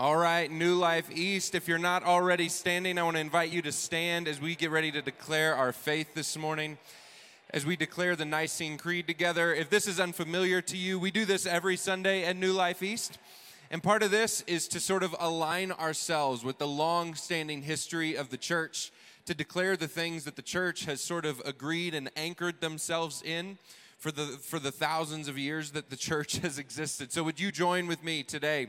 All right, New Life East, if you're not already standing, I want to invite you to stand as we get ready to declare our faith this morning. As we declare the Nicene Creed together. If this is unfamiliar to you, we do this every Sunday at New Life East. And part of this is to sort of align ourselves with the long standing history of the church, to declare the things that the church has sort of agreed and anchored themselves in for the, for the thousands of years that the church has existed. So, would you join with me today?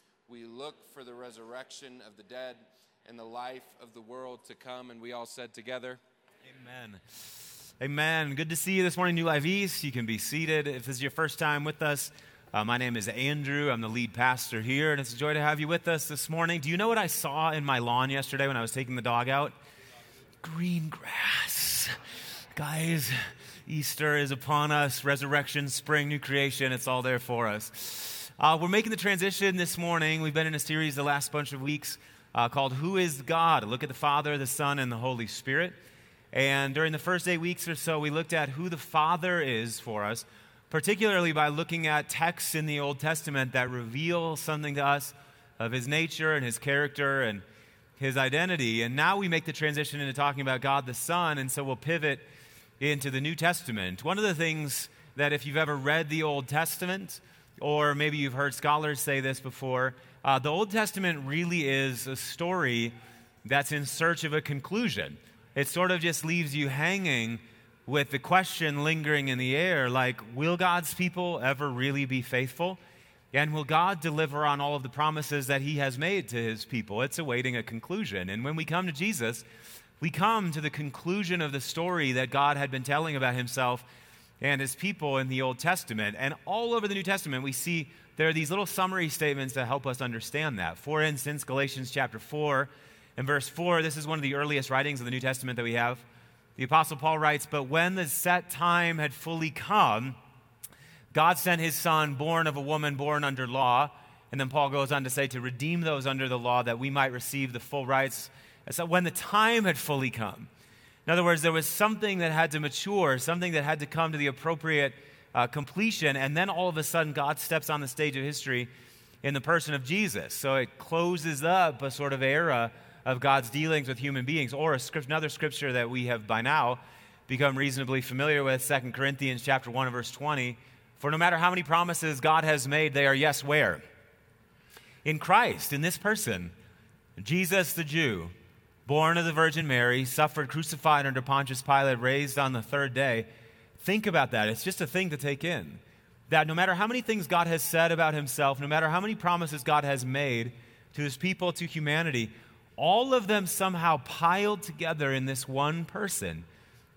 we look for the resurrection of the dead and the life of the world to come. And we all said together, Amen. Amen. Good to see you this morning, New Life East. You can be seated. If this is your first time with us, uh, my name is Andrew. I'm the lead pastor here, and it's a joy to have you with us this morning. Do you know what I saw in my lawn yesterday when I was taking the dog out? Green grass. Guys, Easter is upon us, resurrection, spring, new creation, it's all there for us. Uh, we're making the transition this morning. We've been in a series the last bunch of weeks uh, called Who is God? Look at the Father, the Son, and the Holy Spirit. And during the first eight weeks or so, we looked at who the Father is for us, particularly by looking at texts in the Old Testament that reveal something to us of his nature and his character and his identity. And now we make the transition into talking about God the Son, and so we'll pivot into the New Testament. One of the things that, if you've ever read the Old Testament, or maybe you've heard scholars say this before. Uh, the Old Testament really is a story that's in search of a conclusion. It sort of just leaves you hanging with the question lingering in the air like, will God's people ever really be faithful? And will God deliver on all of the promises that He has made to His people? It's awaiting a conclusion. And when we come to Jesus, we come to the conclusion of the story that God had been telling about Himself and his people in the Old Testament. And all over the New Testament, we see there are these little summary statements that help us understand that. For instance, Galatians chapter 4 and verse 4, this is one of the earliest writings of the New Testament that we have. The Apostle Paul writes, But when the set time had fully come, God sent his son, born of a woman born under law. And then Paul goes on to say, to redeem those under the law that we might receive the full rights. And so when the time had fully come, in other words, there was something that had to mature, something that had to come to the appropriate uh, completion, and then all of a sudden, God steps on the stage of history in the person of Jesus. So it closes up a sort of era of God's dealings with human beings, or script, another scripture that we have by now become reasonably familiar with, 2 Corinthians chapter 1 verse 20. For no matter how many promises God has made, they are yes, where? In Christ, in this person, Jesus the Jew born of the Virgin Mary, suffered, crucified under Pontius Pilate, raised on the third day. Think about that. It's just a thing to take in. That no matter how many things God has said about himself, no matter how many promises God has made to his people, to humanity, all of them somehow piled together in this one person,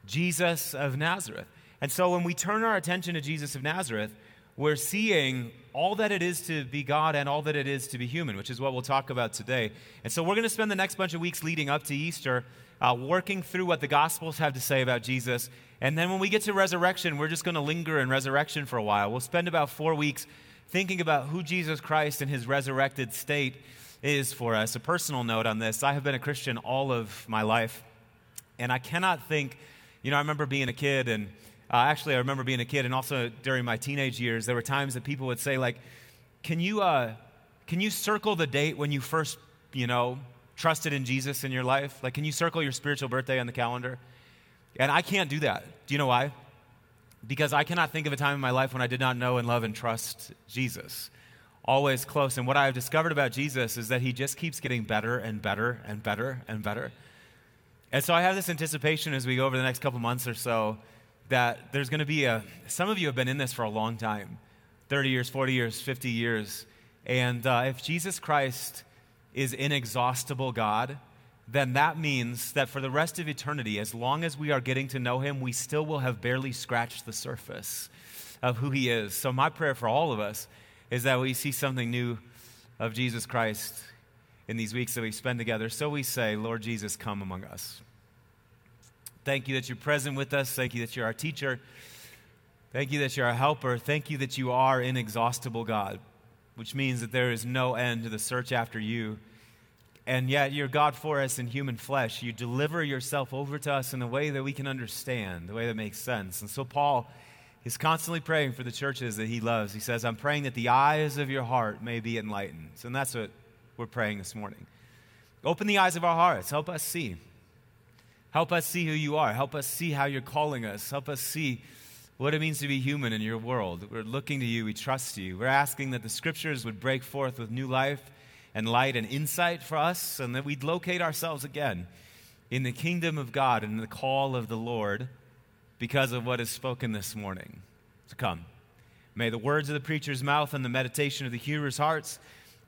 Jesus of Nazareth. And so when we turn our attention to Jesus of Nazareth, we're seeing all that it is to be God and all that it is to be human, which is what we'll talk about today. And so we're going to spend the next bunch of weeks leading up to Easter uh, working through what the Gospels have to say about Jesus. And then when we get to resurrection, we're just going to linger in resurrection for a while. We'll spend about four weeks thinking about who Jesus Christ and his resurrected state is for us. A personal note on this I have been a Christian all of my life, and I cannot think, you know, I remember being a kid, and uh, actually, I remember being a kid, and also during my teenage years, there were times that people would say, like, can you, uh, can you circle the date when you first, you know, trusted in Jesus in your life? Like, can you circle your spiritual birthday on the calendar? And I can't do that. Do you know why? Because I cannot think of a time in my life when I did not know and love and trust Jesus. Always close. And what I've discovered about Jesus is that he just keeps getting better and better and better and better. And so I have this anticipation as we go over the next couple months or so that there's going to be a, some of you have been in this for a long time 30 years, 40 years, 50 years. And uh, if Jesus Christ is inexhaustible God, then that means that for the rest of eternity, as long as we are getting to know him, we still will have barely scratched the surface of who he is. So, my prayer for all of us is that we see something new of Jesus Christ in these weeks that we spend together. So we say, Lord Jesus, come among us. Thank you that you're present with us. Thank you that you're our teacher. Thank you that you're our helper. Thank you that you are inexhaustible God, which means that there is no end to the search after you and yet you're God for us in human flesh. You deliver yourself over to us in a way that we can understand, the way that makes sense. And so Paul is constantly praying for the churches that he loves. He says, I'm praying that the eyes of your heart may be enlightened. And that's what we're praying this morning. Open the eyes of our hearts. Help us see. Help us see who you are. Help us see how you're calling us. Help us see what it means to be human in your world. We're looking to you. We trust you. We're asking that the scriptures would break forth with new life and light and insight for us, and that we'd locate ourselves again in the kingdom of God and the call of the Lord because of what is spoken this morning to come. May the words of the preacher's mouth and the meditation of the hearer's hearts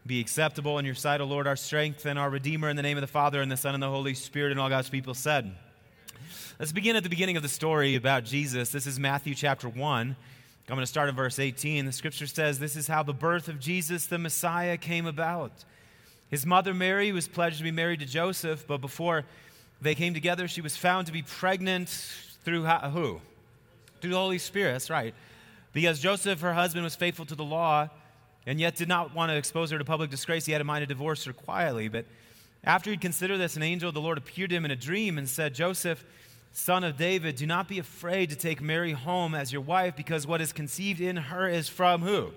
be acceptable in your sight, O Lord, our strength and our Redeemer, in the name of the Father, and the Son, and the Holy Spirit, and all God's people said. Let's begin at the beginning of the story about Jesus. This is Matthew chapter 1. I'm going to start in verse 18. The scripture says, This is how the birth of Jesus the Messiah came about. His mother Mary was pledged to be married to Joseph, but before they came together, she was found to be pregnant through who? Through the Holy Spirit, that's right. Because Joseph, her husband, was faithful to the law and yet did not want to expose her to public disgrace. He had in mind to divorce her quietly. But after he'd considered this, an angel of the Lord appeared to him in a dream and said, Joseph, son of David, do not be afraid to take Mary home as your wife, because what is conceived in her is from who?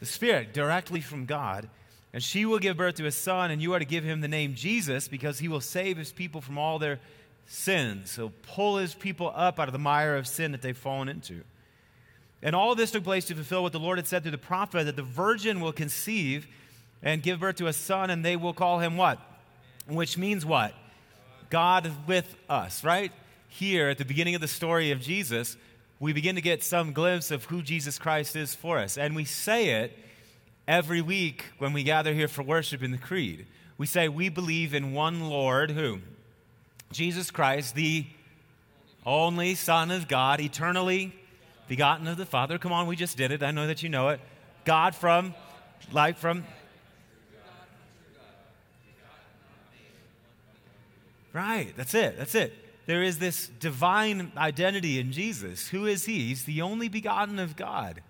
The Spirit, directly from God. And she will give birth to a son, and you are to give him the name Jesus because he will save his people from all their sins. He'll pull his people up out of the mire of sin that they've fallen into. And all this took place to fulfill what the Lord had said through the prophet that the virgin will conceive and give birth to a son, and they will call him what? Which means what? God with us, right? Here at the beginning of the story of Jesus, we begin to get some glimpse of who Jesus Christ is for us. And we say it every week when we gather here for worship in the Creed. We say we believe in one Lord, who? Jesus Christ, the only Son of God, eternally begotten of the Father. Come on, we just did it. I know that you know it. God from, light from. Right, that's it, that's it. There is this divine identity in Jesus. Who is he? He's the only begotten of God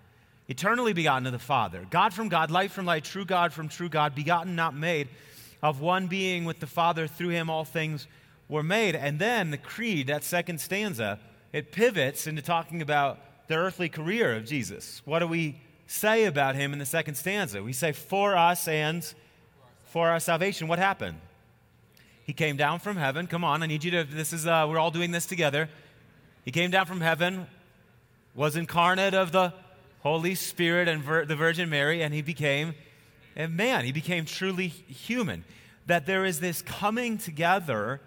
eternally begotten of the Father, God from God, light from light, true God from true God, begotten, not made, of one being with the Father, through him all things were made. And then the creed, that second stanza, it pivots into talking about the earthly career of Jesus. What do we say about him in the second stanza? We say, for us and for our salvation. What happened? He came down from heaven. Come on, I need you to, this is, uh, we're all doing this together. He came down from heaven, was incarnate of the Holy Spirit and Vir- the Virgin Mary, and he became a man. He became truly human. That there is this coming together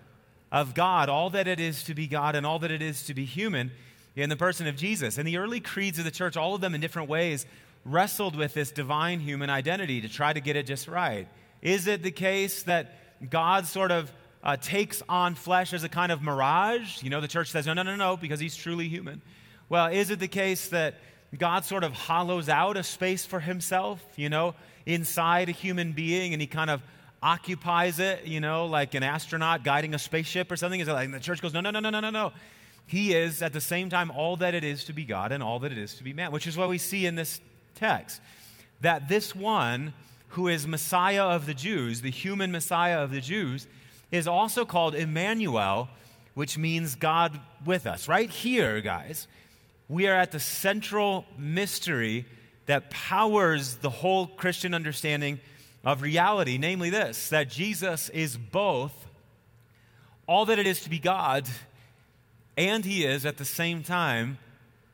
of God, all that it is to be God and all that it is to be human in the person of Jesus. And the early creeds of the church, all of them in different ways, wrestled with this divine human identity to try to get it just right. Is it the case that God sort of uh, takes on flesh as a kind of mirage? You know, the church says, no, no, no, no, because he's truly human. Well, is it the case that God sort of hollows out a space for himself, you know, inside a human being, and he kind of occupies it, you know, like an astronaut guiding a spaceship or something. Is it like the church goes, no, no, no, no, no, no, no. He is at the same time all that it is to be God and all that it is to be man, which is what we see in this text. That this one who is Messiah of the Jews, the human Messiah of the Jews, is also called Emmanuel, which means God with us. Right here, guys, we are at the central mystery that powers the whole Christian understanding of reality, namely this that Jesus is both all that it is to be God, and he is at the same time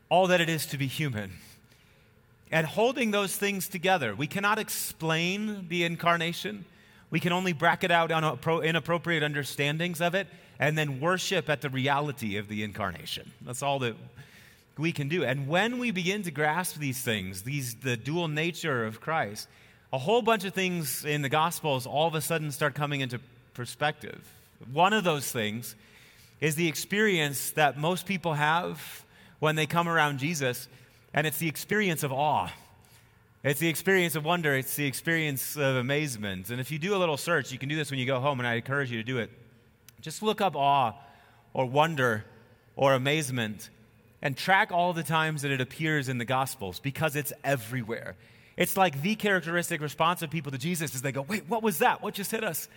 all that it is to be human. And holding those things together, we cannot explain the incarnation. We can only bracket out inappropriate understandings of it and then worship at the reality of the incarnation. That's all that we can do. And when we begin to grasp these things, these the dual nature of Christ, a whole bunch of things in the gospels all of a sudden start coming into perspective. One of those things is the experience that most people have when they come around Jesus, and it's the experience of awe. It's the experience of wonder. It's the experience of amazement. And if you do a little search, you can do this when you go home, and I encourage you to do it. Just look up awe or wonder or amazement and track all the times that it appears in the Gospels because it's everywhere. It's like the characteristic response of people to Jesus is they go, Wait, what was that? What just hit us?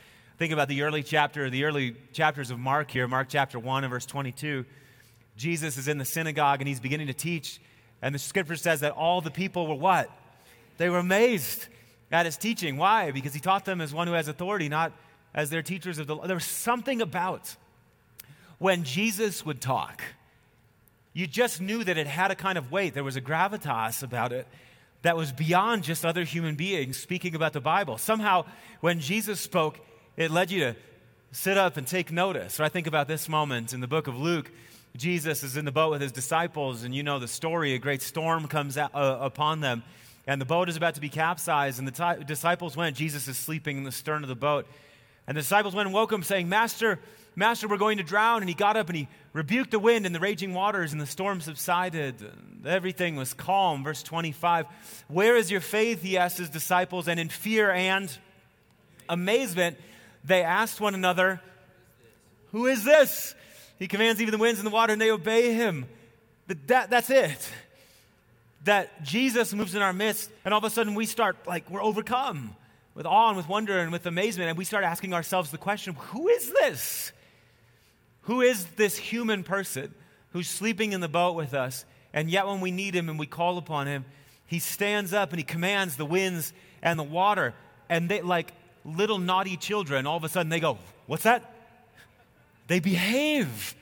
Think about the early chapter, the early chapters of Mark here, Mark chapter 1 and verse 22. Jesus is in the synagogue and he's beginning to teach, and the scripture says that all the people were what? They were amazed at his teaching. Why? Because he taught them as one who has authority, not as their teachers of the law. There was something about when Jesus would talk. You just knew that it had a kind of weight. There was a gravitas about it that was beyond just other human beings speaking about the Bible. Somehow, when Jesus spoke, it led you to sit up and take notice. I think about this moment in the book of Luke. Jesus is in the boat with his disciples, and you know the story. A great storm comes out, uh, upon them, and the boat is about to be capsized. And the t- disciples went. Jesus is sleeping in the stern of the boat. And the disciples went and woke him, saying, Master, Master, we're going to drown. And he got up and he rebuked the wind and the raging waters, and the storm subsided. Everything was calm. Verse 25. Where is your faith? He asked his disciples. And in fear and amazement, they asked one another, Who is this? He commands even the winds and the water, and they obey him. That, that's it. That Jesus moves in our midst, and all of a sudden we start like we're overcome with awe and with wonder and with amazement, and we start asking ourselves the question who is this? Who is this human person who's sleeping in the boat with us? And yet, when we need him and we call upon him, he stands up and he commands the winds and the water. And they, like little naughty children, all of a sudden they go, What's that? They behave.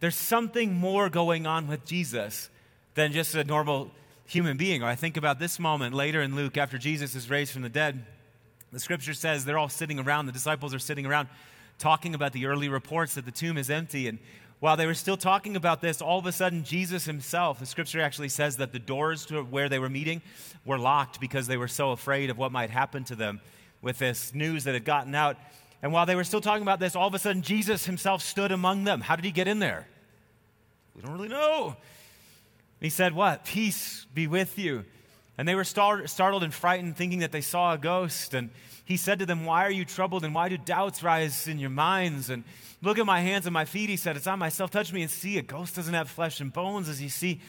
There's something more going on with Jesus than just a normal human being. Or I think about this moment later in Luke after Jesus is raised from the dead. The scripture says they're all sitting around, the disciples are sitting around talking about the early reports that the tomb is empty. And while they were still talking about this, all of a sudden, Jesus himself, the scripture actually says that the doors to where they were meeting were locked because they were so afraid of what might happen to them with this news that had gotten out. And while they were still talking about this, all of a sudden, Jesus himself stood among them. How did he get in there? We don't really know. He said, What? Peace be with you. And they were startled and frightened, thinking that they saw a ghost. And he said to them, Why are you troubled? And why do doubts rise in your minds? And look at my hands and my feet, he said. It's on myself. Touch me and see. A ghost doesn't have flesh and bones as you see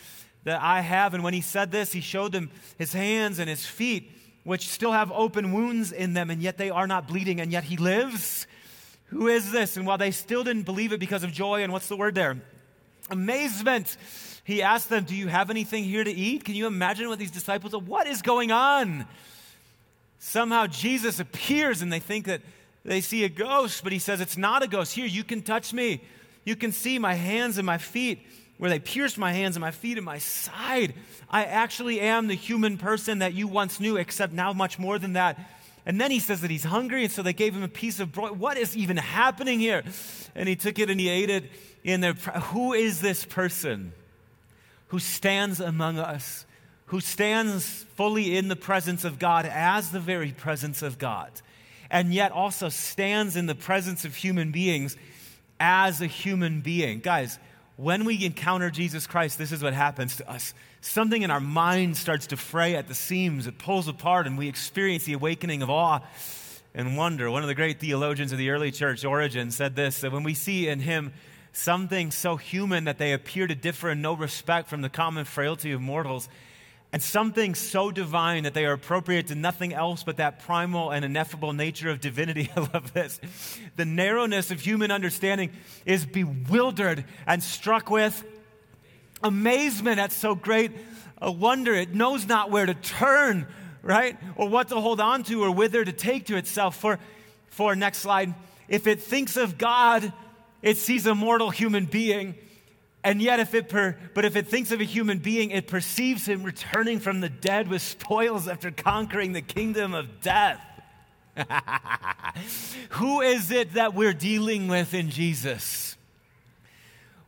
that I have. And when he said this, he showed them his hands and his feet, which still have open wounds in them, and yet they are not bleeding, and yet he lives. Who is this? And while they still didn't believe it because of joy, and what's the word there? Amazement he asked them, Do you have anything here to eat? Can you imagine what these disciples are? What is going on? Somehow Jesus appears and they think that they see a ghost, but he says, It's not a ghost. Here, you can touch me. You can see my hands and my feet where they pierced my hands and my feet and my side. I actually am the human person that you once knew, except now much more than that. And then he says that he's hungry, and so they gave him a piece of bread. What is even happening here? And he took it and he ate it in their. Who is this person? who stands among us, who stands fully in the presence of God as the very presence of God, and yet also stands in the presence of human beings as a human being. Guys, when we encounter Jesus Christ, this is what happens to us. Something in our mind starts to fray at the seams, it pulls apart, and we experience the awakening of awe and wonder. One of the great theologians of the early church, Origen, said this that when we see in him something so human that they appear to differ in no respect from the common frailty of mortals. And something so divine that they are appropriate to nothing else but that primal and ineffable nature of divinity. I love this. The narrowness of human understanding is bewildered and struck with amazement at so great a wonder. It knows not where to turn, right? Or what to hold on to or whither to take to itself. For, for next slide, if it thinks of God, it sees a mortal human being and yet, if it per, but if it thinks of a human being, it perceives him returning from the dead with spoils after conquering the kingdom of death. Who is it that we're dealing with in Jesus?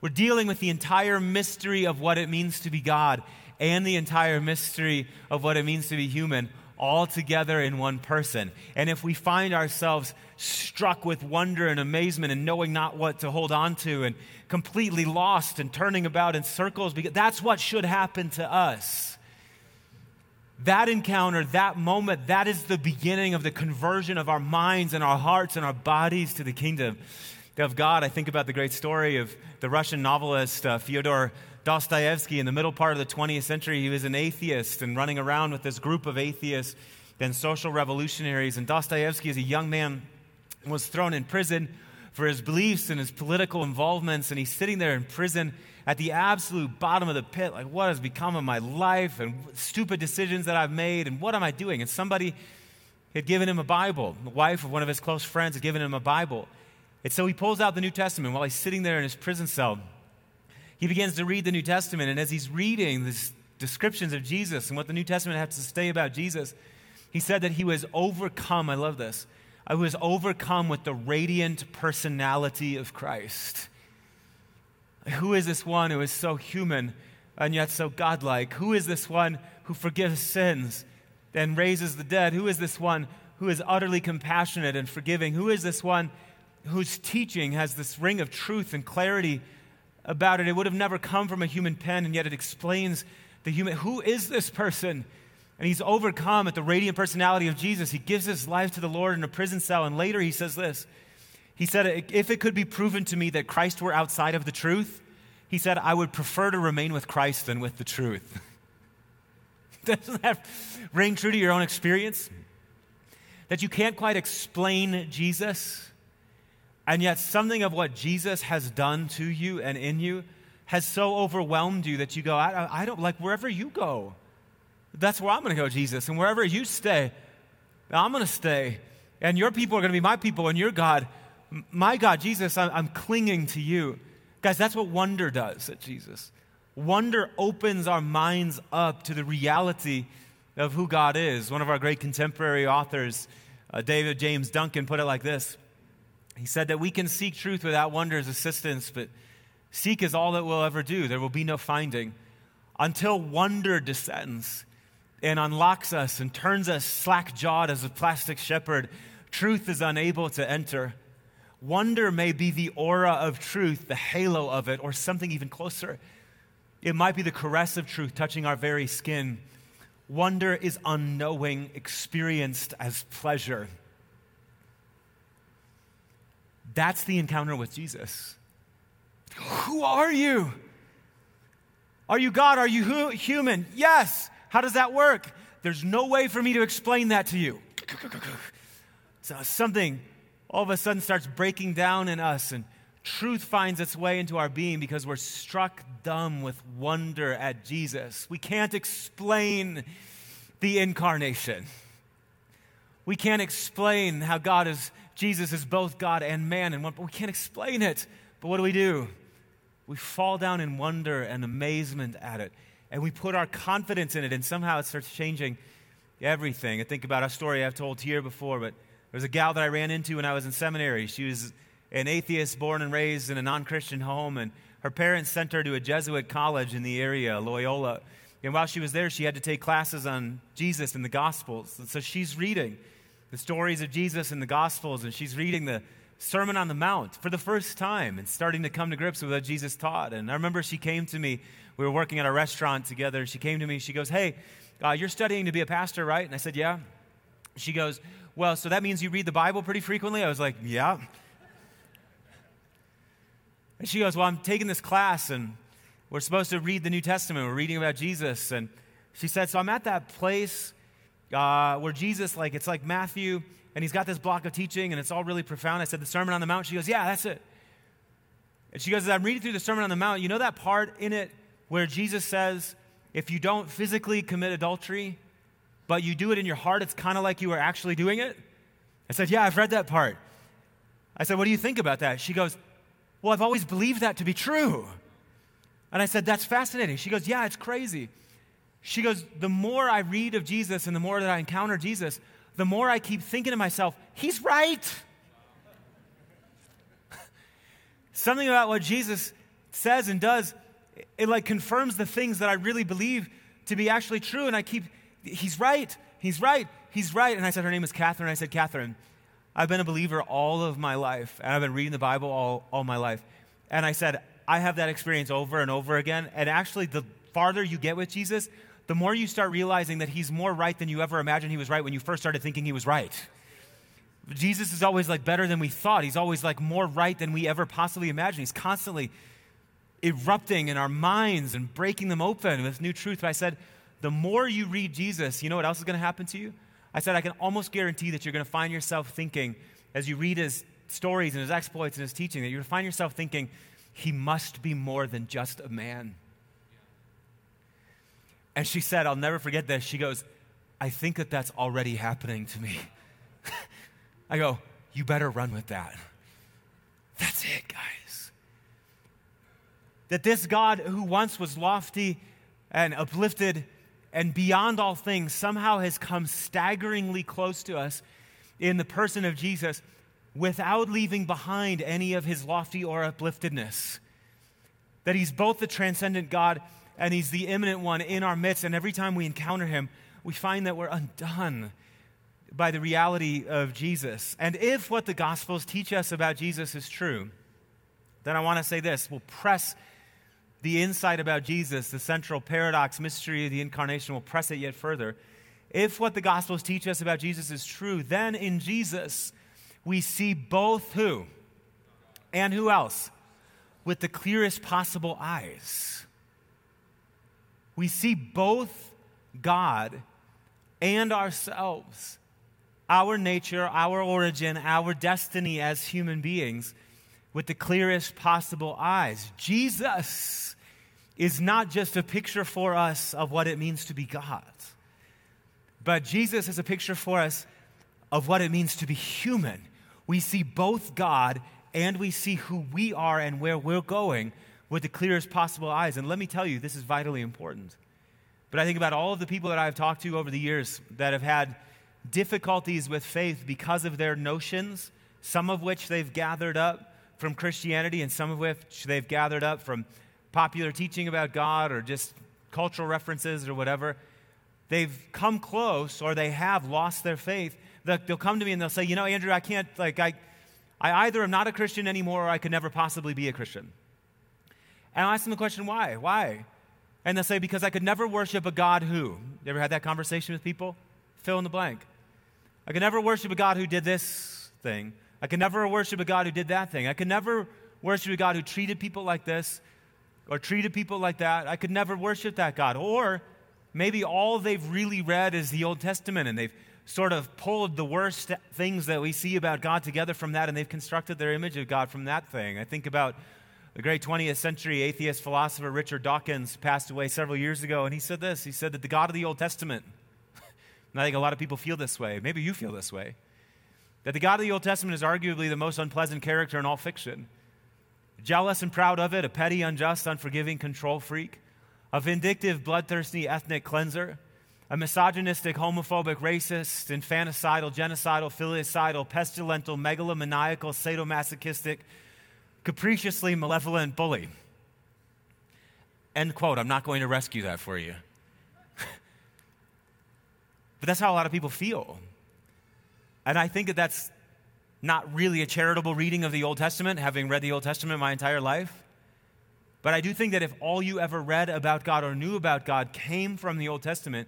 We're dealing with the entire mystery of what it means to be God and the entire mystery of what it means to be human all together in one person. And if we find ourselves struck with wonder and amazement and knowing not what to hold on to and completely lost and turning about in circles, because that's what should happen to us. That encounter, that moment, that is the beginning of the conversion of our minds and our hearts and our bodies to the kingdom of God. I think about the great story of the Russian novelist uh, Fyodor Dostoevsky in the middle part of the 20th century. He was an atheist and running around with this group of atheists and social revolutionaries. And Dostoevsky, as a young man, was thrown in prison for his beliefs and his political involvements. And he's sitting there in prison at the absolute bottom of the pit, like, what has become of my life and stupid decisions that I've made and what am I doing? And somebody had given him a Bible. The wife of one of his close friends had given him a Bible. And so he pulls out the New Testament while he's sitting there in his prison cell he begins to read the New Testament. And as he's reading these descriptions of Jesus and what the New Testament has to say about Jesus, he said that he was overcome. I love this. I was overcome with the radiant personality of Christ. Who is this one who is so human and yet so godlike? Who is this one who forgives sins and raises the dead? Who is this one who is utterly compassionate and forgiving? Who is this one whose teaching has this ring of truth and clarity about it. It would have never come from a human pen, and yet it explains the human. Who is this person? And he's overcome at the radiant personality of Jesus. He gives his life to the Lord in a prison cell, and later he says this. He said, If it could be proven to me that Christ were outside of the truth, he said, I would prefer to remain with Christ than with the truth. Doesn't that ring true to your own experience? That you can't quite explain Jesus? And yet, something of what Jesus has done to you and in you has so overwhelmed you that you go, I, I don't like wherever you go. That's where I'm going to go, Jesus. And wherever you stay, I'm going to stay. And your people are going to be my people, and your God, my God, Jesus, I'm, I'm clinging to you. Guys, that's what wonder does at Jesus. Wonder opens our minds up to the reality of who God is. One of our great contemporary authors, uh, David James Duncan, put it like this he said that we can seek truth without wonder's assistance, but seek is all that we'll ever do. There will be no finding until wonder descends and unlocks us and turns us slack jawed as a plastic shepherd. Truth is unable to enter. Wonder may be the aura of truth, the halo of it, or something even closer. It might be the caress of truth touching our very skin. Wonder is unknowing, experienced as pleasure. That's the encounter with Jesus. Who are you? Are you God? Are you hu- human? Yes. How does that work? There's no way for me to explain that to you. So something all of a sudden starts breaking down in us, and truth finds its way into our being because we're struck dumb with wonder at Jesus. We can't explain the incarnation. We can't explain how God is Jesus is both God and man, and we can't explain it. But what do we do? We fall down in wonder and amazement at it, and we put our confidence in it, and somehow it starts changing everything. I think about a story I've told here before, but there was a gal that I ran into when I was in seminary. She was an atheist born and raised in a non Christian home, and her parents sent her to a Jesuit college in the area, Loyola. And while she was there, she had to take classes on Jesus and the Gospels. And so she's reading the stories of Jesus and the Gospels, and she's reading the Sermon on the Mount for the first time and starting to come to grips with what Jesus taught. And I remember she came to me, we were working at a restaurant together. She came to me, she goes, Hey, uh, you're studying to be a pastor, right? And I said, Yeah. She goes, Well, so that means you read the Bible pretty frequently? I was like, Yeah. And she goes, Well, I'm taking this class and we're supposed to read the New Testament. We're reading about Jesus. And She said, So I'm at that place uh, where Jesus, like, it's like Matthew, and he's got this block of teaching, and it's all really profound. I said, The Sermon on the Mount. She goes, Yeah, that's it. And she goes, As I'm reading through the Sermon on the Mount, you know that part in it where Jesus says, If you don't physically commit adultery, but you do it in your heart, it's kind of like you are actually doing it? I said, Yeah, I've read that part. I said, What do you think about that? She goes, Well, I've always believed that to be true. And I said, That's fascinating. She goes, Yeah, it's crazy. She goes, The more I read of Jesus and the more that I encounter Jesus, the more I keep thinking to myself, He's right. Something about what Jesus says and does, it, like confirms the things that I really believe to be actually true. And I keep, He's right. He's right. He's right. And I said, Her name is Catherine. I said, Catherine, I've been a believer all of my life, and I've been reading the Bible all, all my life. And I said, I have that experience over and over again. And actually, the farther you get with Jesus, the more you start realizing that he's more right than you ever imagined he was right when you first started thinking he was right. Jesus is always like better than we thought. He's always like more right than we ever possibly imagined. He's constantly erupting in our minds and breaking them open with new truth. But I said, the more you read Jesus, you know what else is going to happen to you? I said, I can almost guarantee that you're going to find yourself thinking, as you read his stories and his exploits and his teaching, that you're going to find yourself thinking, he must be more than just a man. And she said, I'll never forget this. She goes, I think that that's already happening to me. I go, You better run with that. That's it, guys. That this God who once was lofty and uplifted and beyond all things somehow has come staggeringly close to us in the person of Jesus without leaving behind any of his lofty or upliftedness. That he's both the transcendent God and he's the immanent one in our midst. And every time we encounter him, we find that we're undone by the reality of Jesus. And if what the Gospels teach us about Jesus is true, then I want to say this we'll press the insight about Jesus, the central paradox, mystery of the incarnation, will press it yet further. If what the Gospels teach us about Jesus is true, then in Jesus we see both who and who else with the clearest possible eyes. We see both God and ourselves, our nature, our origin, our destiny as human beings with the clearest possible eyes. Jesus is not just a picture for us of what it means to be God, but Jesus is a picture for us of what it means to be human. We see both God and we see who we are and where we're going with the clearest possible eyes. And let me tell you, this is vitally important. But I think about all of the people that I've talked to over the years that have had difficulties with faith because of their notions, some of which they've gathered up from Christianity and some of which they've gathered up from popular teaching about God or just cultural references or whatever. They've come close or they have lost their faith. They'll come to me and they'll say, You know, Andrew, I can't, like, I, I either am not a Christian anymore or I could never possibly be a Christian. And I'll ask them the question, Why? Why? And they'll say, Because I could never worship a God who. You ever had that conversation with people? Fill in the blank. I could never worship a God who did this thing. I could never worship a God who did that thing. I could never worship a God who treated people like this or treated people like that. I could never worship that God. Or maybe all they've really read is the Old Testament and they've sort of pulled the worst things that we see about God together from that and they've constructed their image of God from that thing. I think about the great 20th century atheist philosopher Richard Dawkins passed away several years ago, and he said this. He said that the God of the Old Testament, and I think a lot of people feel this way, maybe you feel this way, that the God of the Old Testament is arguably the most unpleasant character in all fiction. Jealous and proud of it, a petty, unjust, unforgiving control freak, a vindictive, bloodthirsty ethnic cleanser, a misogynistic, homophobic, racist, infanticidal, genocidal, filicidal, pestilential, megalomaniacal, sadomasochistic, capriciously malevolent bully. End quote. I'm not going to rescue that for you. but that's how a lot of people feel. And I think that that's not really a charitable reading of the Old Testament, having read the Old Testament my entire life. But I do think that if all you ever read about God or knew about God came from the Old Testament,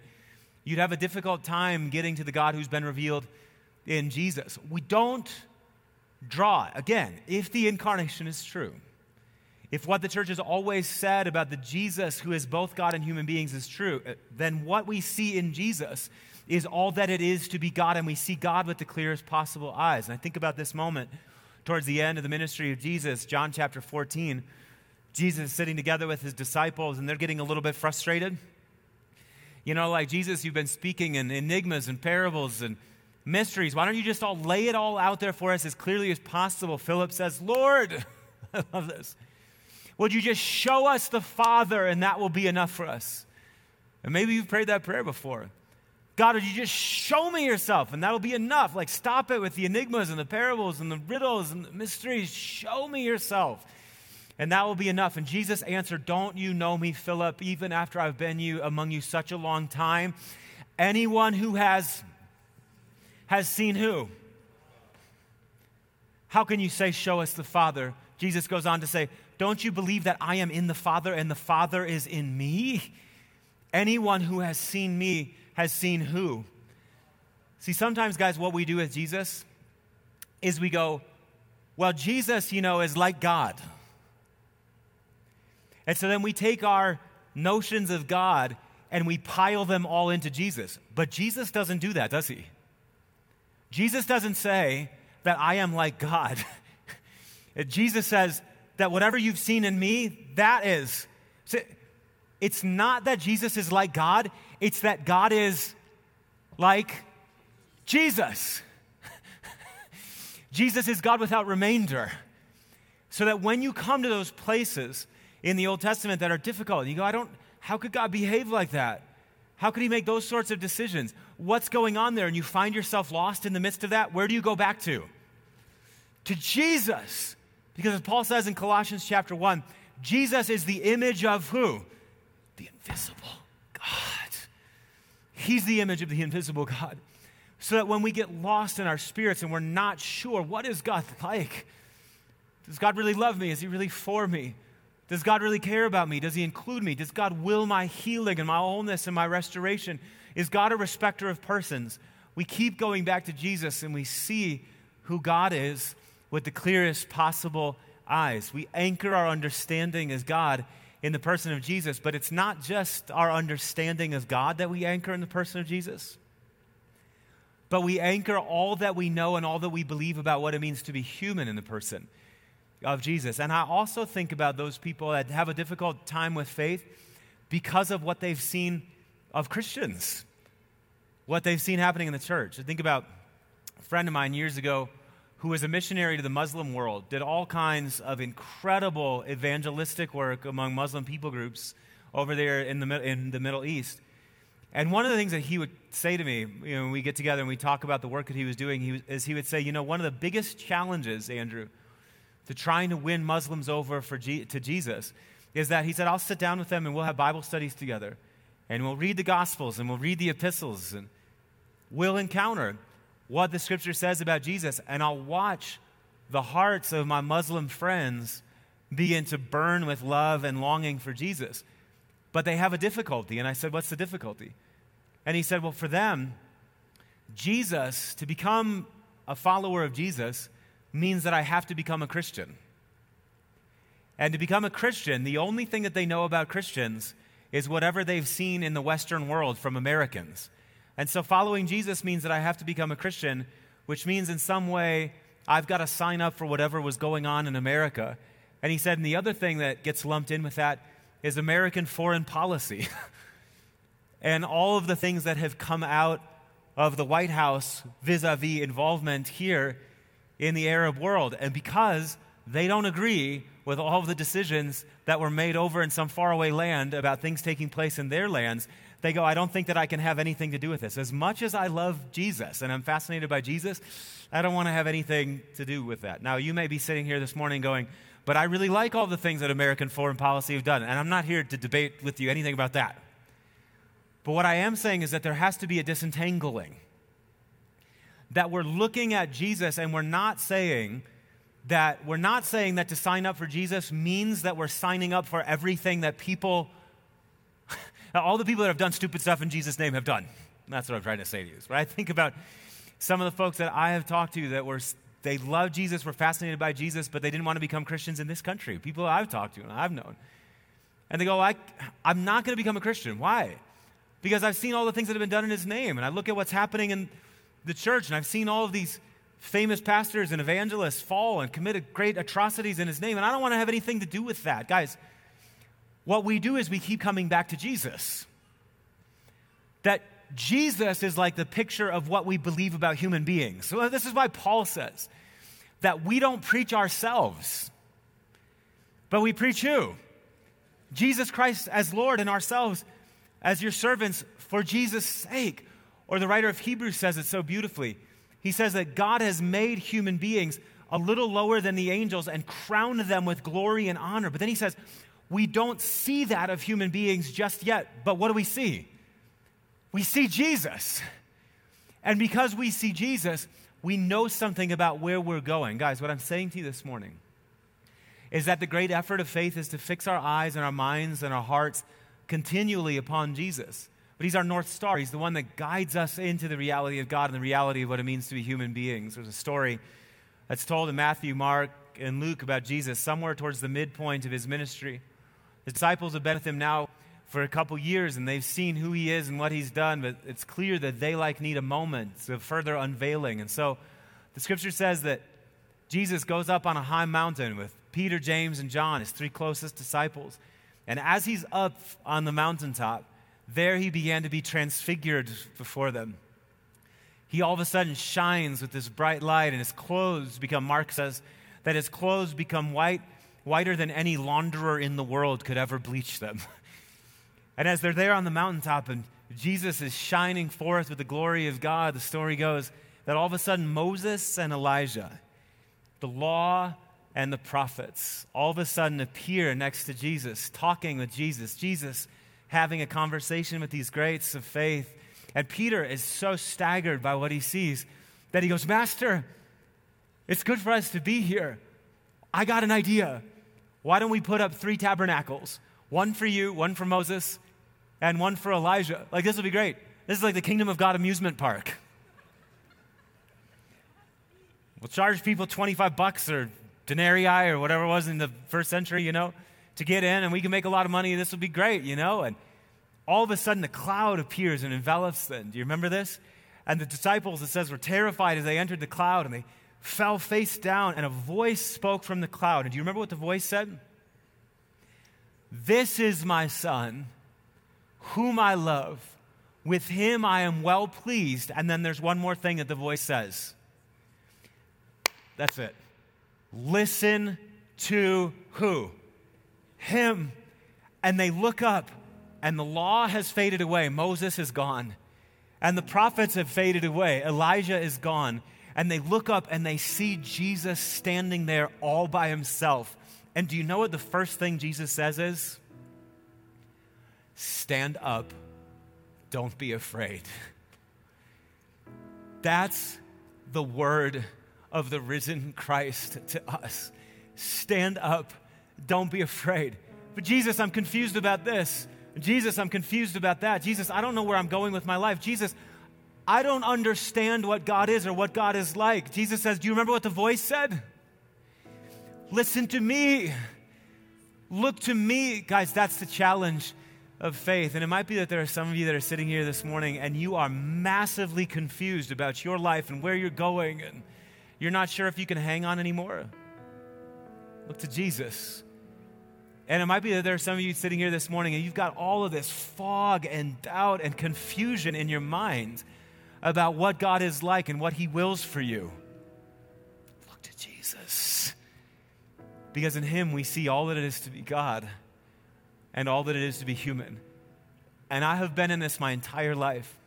you'd have a difficult time getting to the God who's been revealed in Jesus. We don't draw, again, if the incarnation is true, if what the church has always said about the Jesus who is both God and human beings is true, uh, then what we see in Jesus is all that it is to be God, and we see God with the clearest possible eyes. And I think about this moment towards the end of the ministry of Jesus, John chapter 14. Jesus is sitting together with his disciples, and they're getting a little bit frustrated. You know, like Jesus, you've been speaking in enigmas and parables and mysteries. Why don't you just all lay it all out there for us as clearly as possible? Philip says, Lord, I love this. Would you just show us the Father and that will be enough for us? And maybe you've prayed that prayer before. God, would you just show me yourself and that'll be enough? Like, stop it with the enigmas and the parables and the riddles and the mysteries. Show me yourself. And that will be enough. And Jesus answered, Don't you know me, Philip, even after I've been you among you such a long time? Anyone who has has seen who? How can you say, Show us the Father? Jesus goes on to say, don't you believe that I am in the Father and the Father is in me? Anyone who has seen me has seen who? See, sometimes, guys, what we do with Jesus is we go, well, Jesus, you know, is like God. And so then we take our notions of God and we pile them all into Jesus. But Jesus doesn't do that, does he? Jesus doesn't say that I am like God. Jesus says, that whatever you've seen in me, that is. It's not that Jesus is like God, it's that God is like Jesus. Jesus is God without remainder. So that when you come to those places in the Old Testament that are difficult, you go, I don't, how could God behave like that? How could he make those sorts of decisions? What's going on there? And you find yourself lost in the midst of that, where do you go back to? To Jesus. Because as Paul says in Colossians chapter 1, Jesus is the image of who? The invisible God. He's the image of the invisible God. So that when we get lost in our spirits and we're not sure, what is God like? Does God really love me? Is He really for me? Does God really care about me? Does He include me? Does God will my healing and my wholeness and my restoration? Is God a respecter of persons? We keep going back to Jesus and we see who God is with the clearest possible eyes. We anchor our understanding as God in the person of Jesus, but it's not just our understanding of God that we anchor in the person of Jesus, but we anchor all that we know and all that we believe about what it means to be human in the person of Jesus. And I also think about those people that have a difficult time with faith because of what they've seen of Christians, what they've seen happening in the church. I think about a friend of mine years ago who was a missionary to the Muslim world, did all kinds of incredible evangelistic work among Muslim people groups over there in the, in the Middle East. And one of the things that he would say to me, you know, when we get together and we talk about the work that he was doing, he was, is he would say, you know, one of the biggest challenges, Andrew, to trying to win Muslims over for G- to Jesus is that he said, I'll sit down with them and we'll have Bible studies together. And we'll read the Gospels and we'll read the epistles and we'll encounter what the scripture says about Jesus, and I'll watch the hearts of my Muslim friends begin to burn with love and longing for Jesus. But they have a difficulty. And I said, What's the difficulty? And he said, Well, for them, Jesus, to become a follower of Jesus, means that I have to become a Christian. And to become a Christian, the only thing that they know about Christians is whatever they've seen in the Western world from Americans. And so following Jesus means that I have to become a Christian, which means in some way I've got to sign up for whatever was going on in America. And he said, and the other thing that gets lumped in with that is American foreign policy. and all of the things that have come out of the White House vis a vis involvement here in the Arab world. And because they don't agree with all of the decisions that were made over in some faraway land about things taking place in their lands, they go, I don't think that I can have anything to do with this. As much as I love Jesus and I'm fascinated by Jesus, I don't want to have anything to do with that. Now, you may be sitting here this morning going, but I really like all the things that American foreign policy have done. And I'm not here to debate with you anything about that. But what I am saying is that there has to be a disentangling. That we're looking at Jesus and we're not saying that we're not saying that to sign up for Jesus means that we're signing up for everything that people all the people that have done stupid stuff in Jesus' name have done. That's what I'm trying to say to you. Right? I think about some of the folks that I have talked to that were they love Jesus, were fascinated by Jesus, but they didn't want to become Christians in this country. People I've talked to and I've known. And they go, I, I'm not going to become a Christian. Why? Because I've seen all the things that have been done in his name. And I look at what's happening in the church, and I've seen all of these famous pastors and evangelists fall and commit great atrocities in his name. And I don't want to have anything to do with that. Guys, what we do is we keep coming back to Jesus. That Jesus is like the picture of what we believe about human beings. So, this is why Paul says that we don't preach ourselves, but we preach who? Jesus Christ as Lord and ourselves as your servants for Jesus' sake. Or the writer of Hebrews says it so beautifully. He says that God has made human beings a little lower than the angels and crowned them with glory and honor. But then he says, we don't see that of human beings just yet. But what do we see? We see Jesus. And because we see Jesus, we know something about where we're going. Guys, what I'm saying to you this morning is that the great effort of faith is to fix our eyes and our minds and our hearts continually upon Jesus. But He's our North Star. He's the one that guides us into the reality of God and the reality of what it means to be human beings. There's a story that's told in Matthew, Mark, and Luke about Jesus somewhere towards the midpoint of his ministry. The disciples have been with him now for a couple years and they've seen who he is and what he's done, but it's clear that they like need a moment of further unveiling. And so the scripture says that Jesus goes up on a high mountain with Peter, James, and John, his three closest disciples. And as he's up on the mountaintop, there he began to be transfigured before them. He all of a sudden shines with this bright light, and his clothes become, Mark says, that his clothes become white, whiter than any launderer in the world could ever bleach them. and as they're there on the mountaintop and Jesus is shining forth with the glory of God, the story goes that all of a sudden Moses and Elijah, the law and the prophets all of a sudden appear next to Jesus, talking with Jesus. Jesus having a conversation with these greats of faith. And Peter is so staggered by what he sees that he goes, Master, it's good for us to be here. I got an idea. Why don't we put up three tabernacles? One for you, one for Moses, and one for Elijah. Like, this will be great. This is like the Kingdom of God amusement park. We'll charge people 25 bucks or denarii or whatever it was in the first century, you know, to get in and we can make a lot of money. This would be great, you know. And all of a sudden, the cloud appears and envelops them. Do you remember this? And the disciples, it says, were terrified as they entered the cloud and they fell face down, and a voice spoke from the cloud. And do you remember what the voice said? This is my son, whom I love. With him I am well pleased. And then there's one more thing that the voice says. That's it. Listen to who? Him. And they look up, and the law has faded away. Moses is gone. And the prophets have faded away. Elijah is gone. And they look up and they see Jesus standing there all by himself. And do you know what the first thing Jesus says is? Stand up. Don't be afraid. That's the word of the risen Christ to us. Stand up. Don't be afraid. But Jesus, I'm confused about this. Jesus, I'm confused about that. Jesus, I don't know where I'm going with my life. Jesus, I don't understand what God is or what God is like. Jesus says, Do you remember what the voice said? Listen to me. Look to me. Guys, that's the challenge of faith. And it might be that there are some of you that are sitting here this morning and you are massively confused about your life and where you're going and you're not sure if you can hang on anymore, look to Jesus. And it might be that there are some of you sitting here this morning and you've got all of this fog and doubt and confusion in your mind about what God is like and what He wills for you. Look to Jesus. Because in Him we see all that it is to be God and all that it is to be human. And I have been in this my entire life.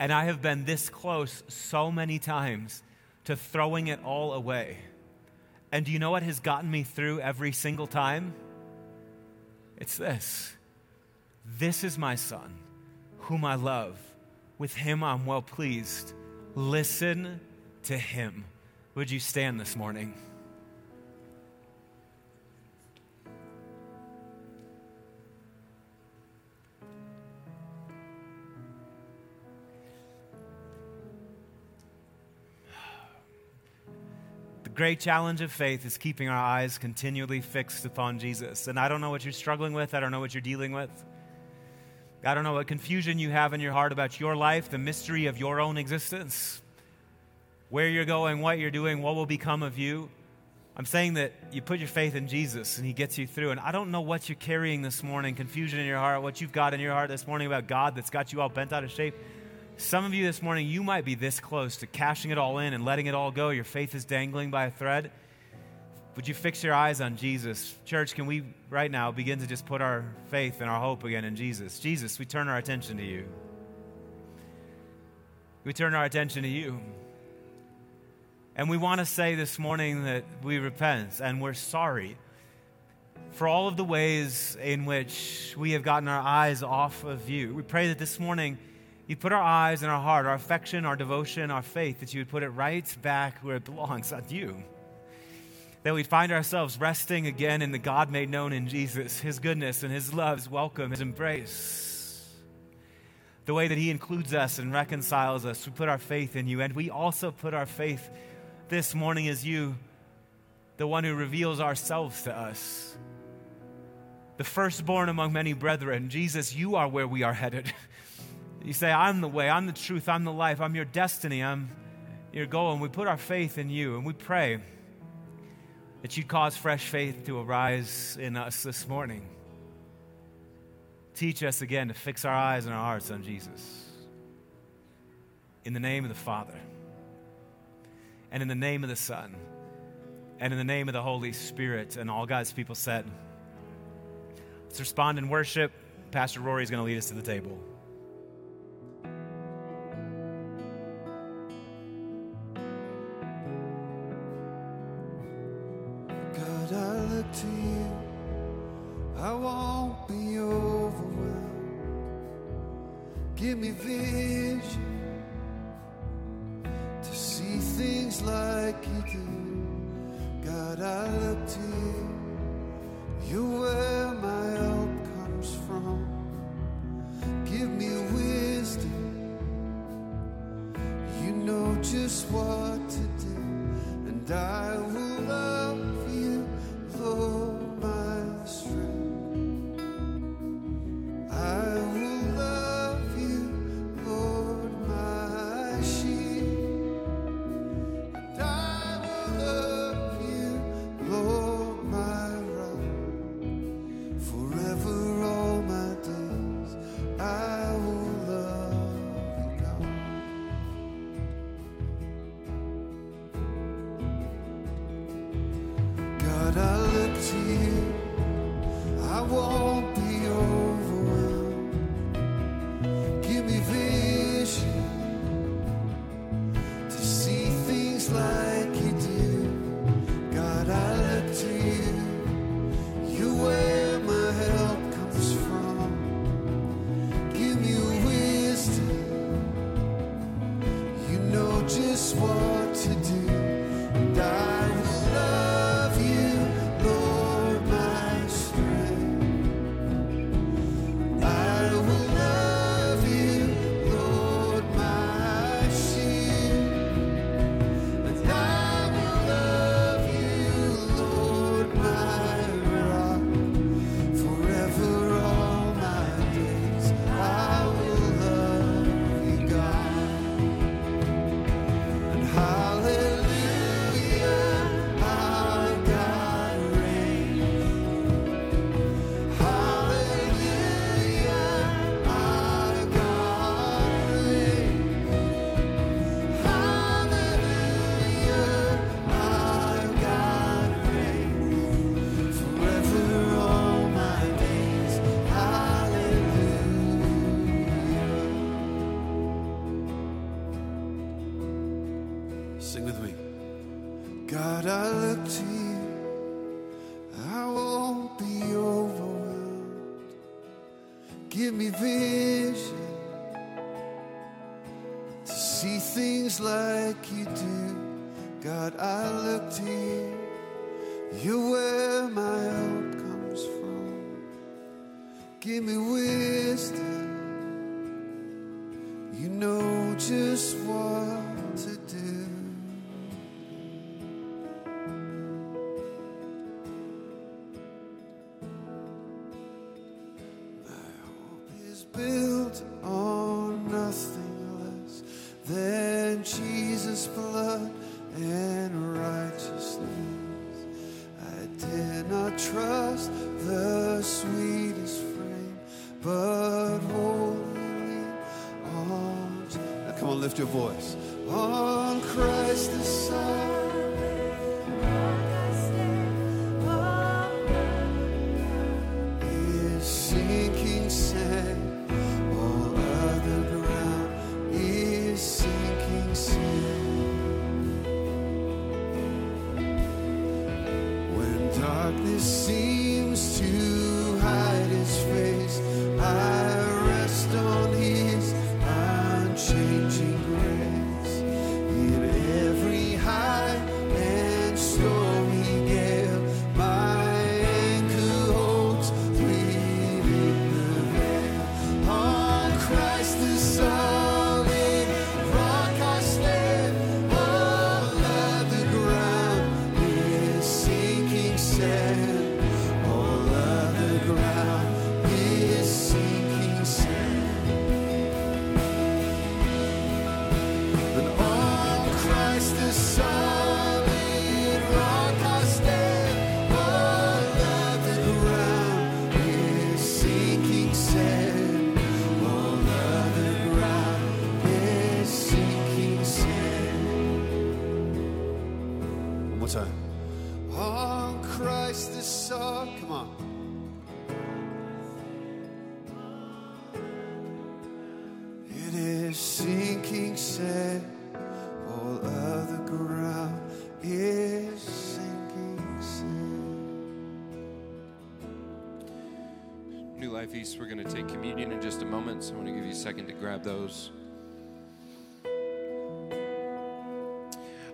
And I have been this close so many times to throwing it all away. And do you know what has gotten me through every single time? It's this This is my son, whom I love. With him I'm well pleased. Listen to him. Would you stand this morning? The great challenge of faith is keeping our eyes continually fixed upon Jesus. And I don't know what you're struggling with, I don't know what you're dealing with. I don't know what confusion you have in your heart about your life, the mystery of your own existence, where you're going, what you're doing, what will become of you. I'm saying that you put your faith in Jesus and He gets you through. And I don't know what you're carrying this morning confusion in your heart, what you've got in your heart this morning about God that's got you all bent out of shape. Some of you this morning, you might be this close to cashing it all in and letting it all go. Your faith is dangling by a thread. Would you fix your eyes on Jesus? Church, can we right now begin to just put our faith and our hope again in Jesus? Jesus, we turn our attention to you. We turn our attention to you. And we want to say this morning that we repent and we're sorry for all of the ways in which we have gotten our eyes off of you. We pray that this morning you put our eyes and our heart, our affection, our devotion, our faith, that you would put it right back where it belongs, at you. That we'd find ourselves resting again in the God made known in Jesus, His goodness and His love, His welcome, His embrace. The way that He includes us and reconciles us. We put our faith in you, and we also put our faith this morning as you, the one who reveals ourselves to us. The firstborn among many brethren, Jesus, you are where we are headed. You say, I'm the way, I'm the truth, I'm the life, I'm your destiny, I'm your goal. And we put our faith in you and we pray that you'd cause fresh faith to arise in us this morning. Teach us again to fix our eyes and our hearts on Jesus. In the name of the Father, and in the name of the Son, and in the name of the Holy Spirit, and all God's people said, Let's respond in worship. Pastor Rory is going to lead us to the table. And On Christ the Son. Life East, we're going to take communion in just a moment, so I want to give you a second to grab those.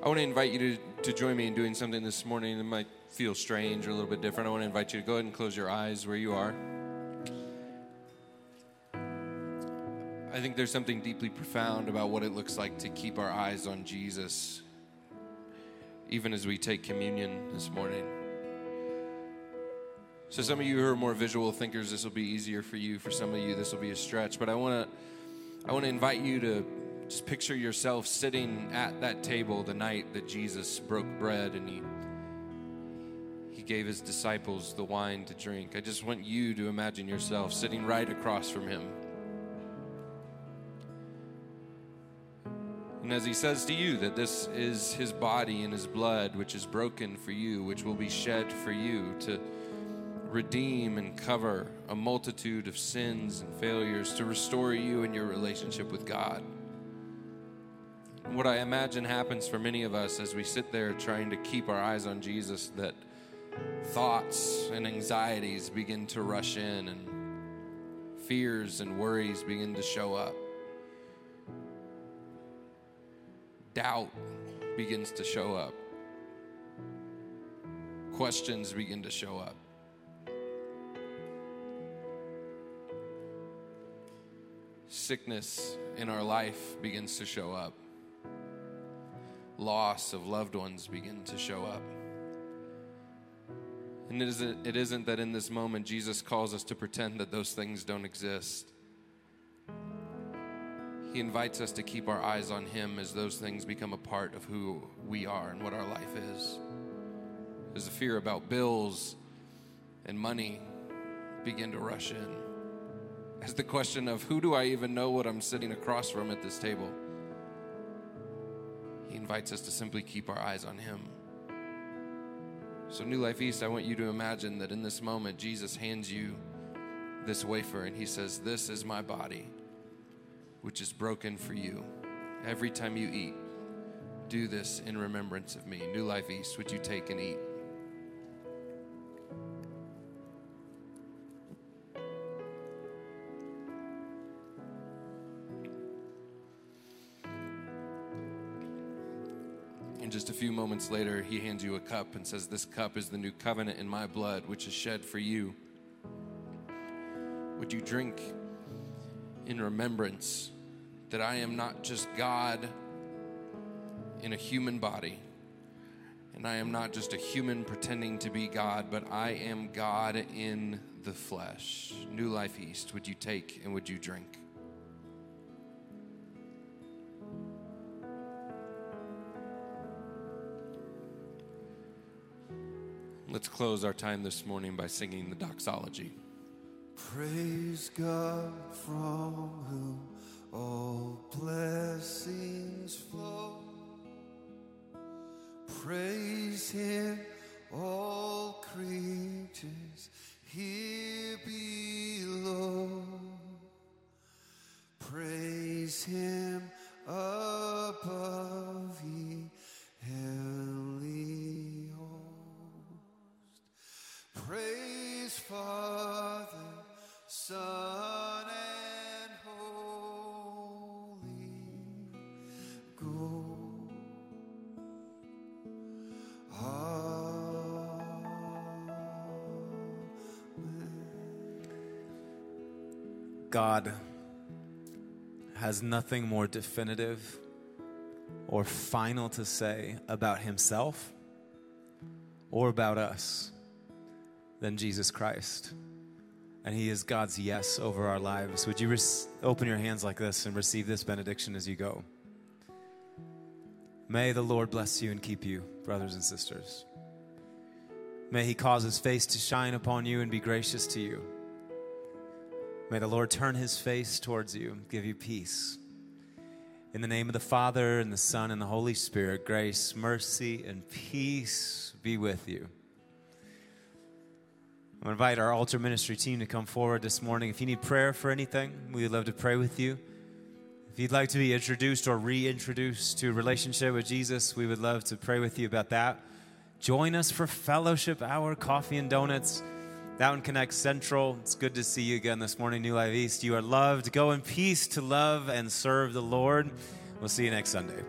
I want to invite you to, to join me in doing something this morning that might feel strange or a little bit different. I want to invite you to go ahead and close your eyes where you are. I think there's something deeply profound about what it looks like to keep our eyes on Jesus, even as we take communion this morning. So, some of you who are more visual thinkers, this will be easier for you. For some of you, this will be a stretch. But I want to, I want to invite you to just picture yourself sitting at that table the night that Jesus broke bread and he he gave his disciples the wine to drink. I just want you to imagine yourself sitting right across from him. And as he says to you that this is his body and his blood, which is broken for you, which will be shed for you to redeem and cover a multitude of sins and failures, to restore you in your relationship with God. And what I imagine happens for many of us as we sit there trying to keep our eyes on Jesus, that thoughts and anxieties begin to rush in and fears and worries begin to show up. doubt begins to show up, questions begin to show up. Sickness in our life begins to show up. Loss of loved ones begin to show up. And it isn't, it isn't that in this moment Jesus calls us to pretend that those things don't exist. He invites us to keep our eyes on Him as those things become a part of who we are and what our life is. As the fear about bills and money begin to rush in. As the question of who do I even know what I'm sitting across from at this table? He invites us to simply keep our eyes on Him. So, New Life East, I want you to imagine that in this moment, Jesus hands you this wafer and He says, This is my body which is broken for you. Every time you eat, do this in remembrance of me. New Life East, would you take and eat? Moments later, he hands you a cup and says, This cup is the new covenant in my blood, which is shed for you. Would you drink in remembrance that I am not just God in a human body, And I am not just a human pretending to be God, but I am God in the flesh. New Life East, would you take and would you drink? Let's close our time this morning by singing the doxology. Praise God from whom all blessings flow. Praise Him, all creatures here below. Praise Him above ye heavenly Praise Father, Son, and Holy. God has nothing more definitive or final to say about himself or about us than Jesus Christ. And he is God's yes over our lives. Would you open your hands like this and receive this benediction as you go? May the Lord bless you and keep you, brothers and sisters. May he cause his face to shine upon you and be gracious to you. May the Lord turn his face towards you, give you peace. In the name of the Father, and the Son, and the Holy Spirit, grace, mercy, and peace be with you. I invite our altar ministry team to come forward this morning. If you need prayer for anything, we would love to pray with you. If you'd like to be introduced or reintroduced to a relationship with Jesus, we would love to pray with you about that. Join us for fellowship hour, coffee and donuts. Down Connect Central. It's good to see you again this morning, New Life East. You are loved. Go in peace to love and serve the Lord. We'll see you next Sunday.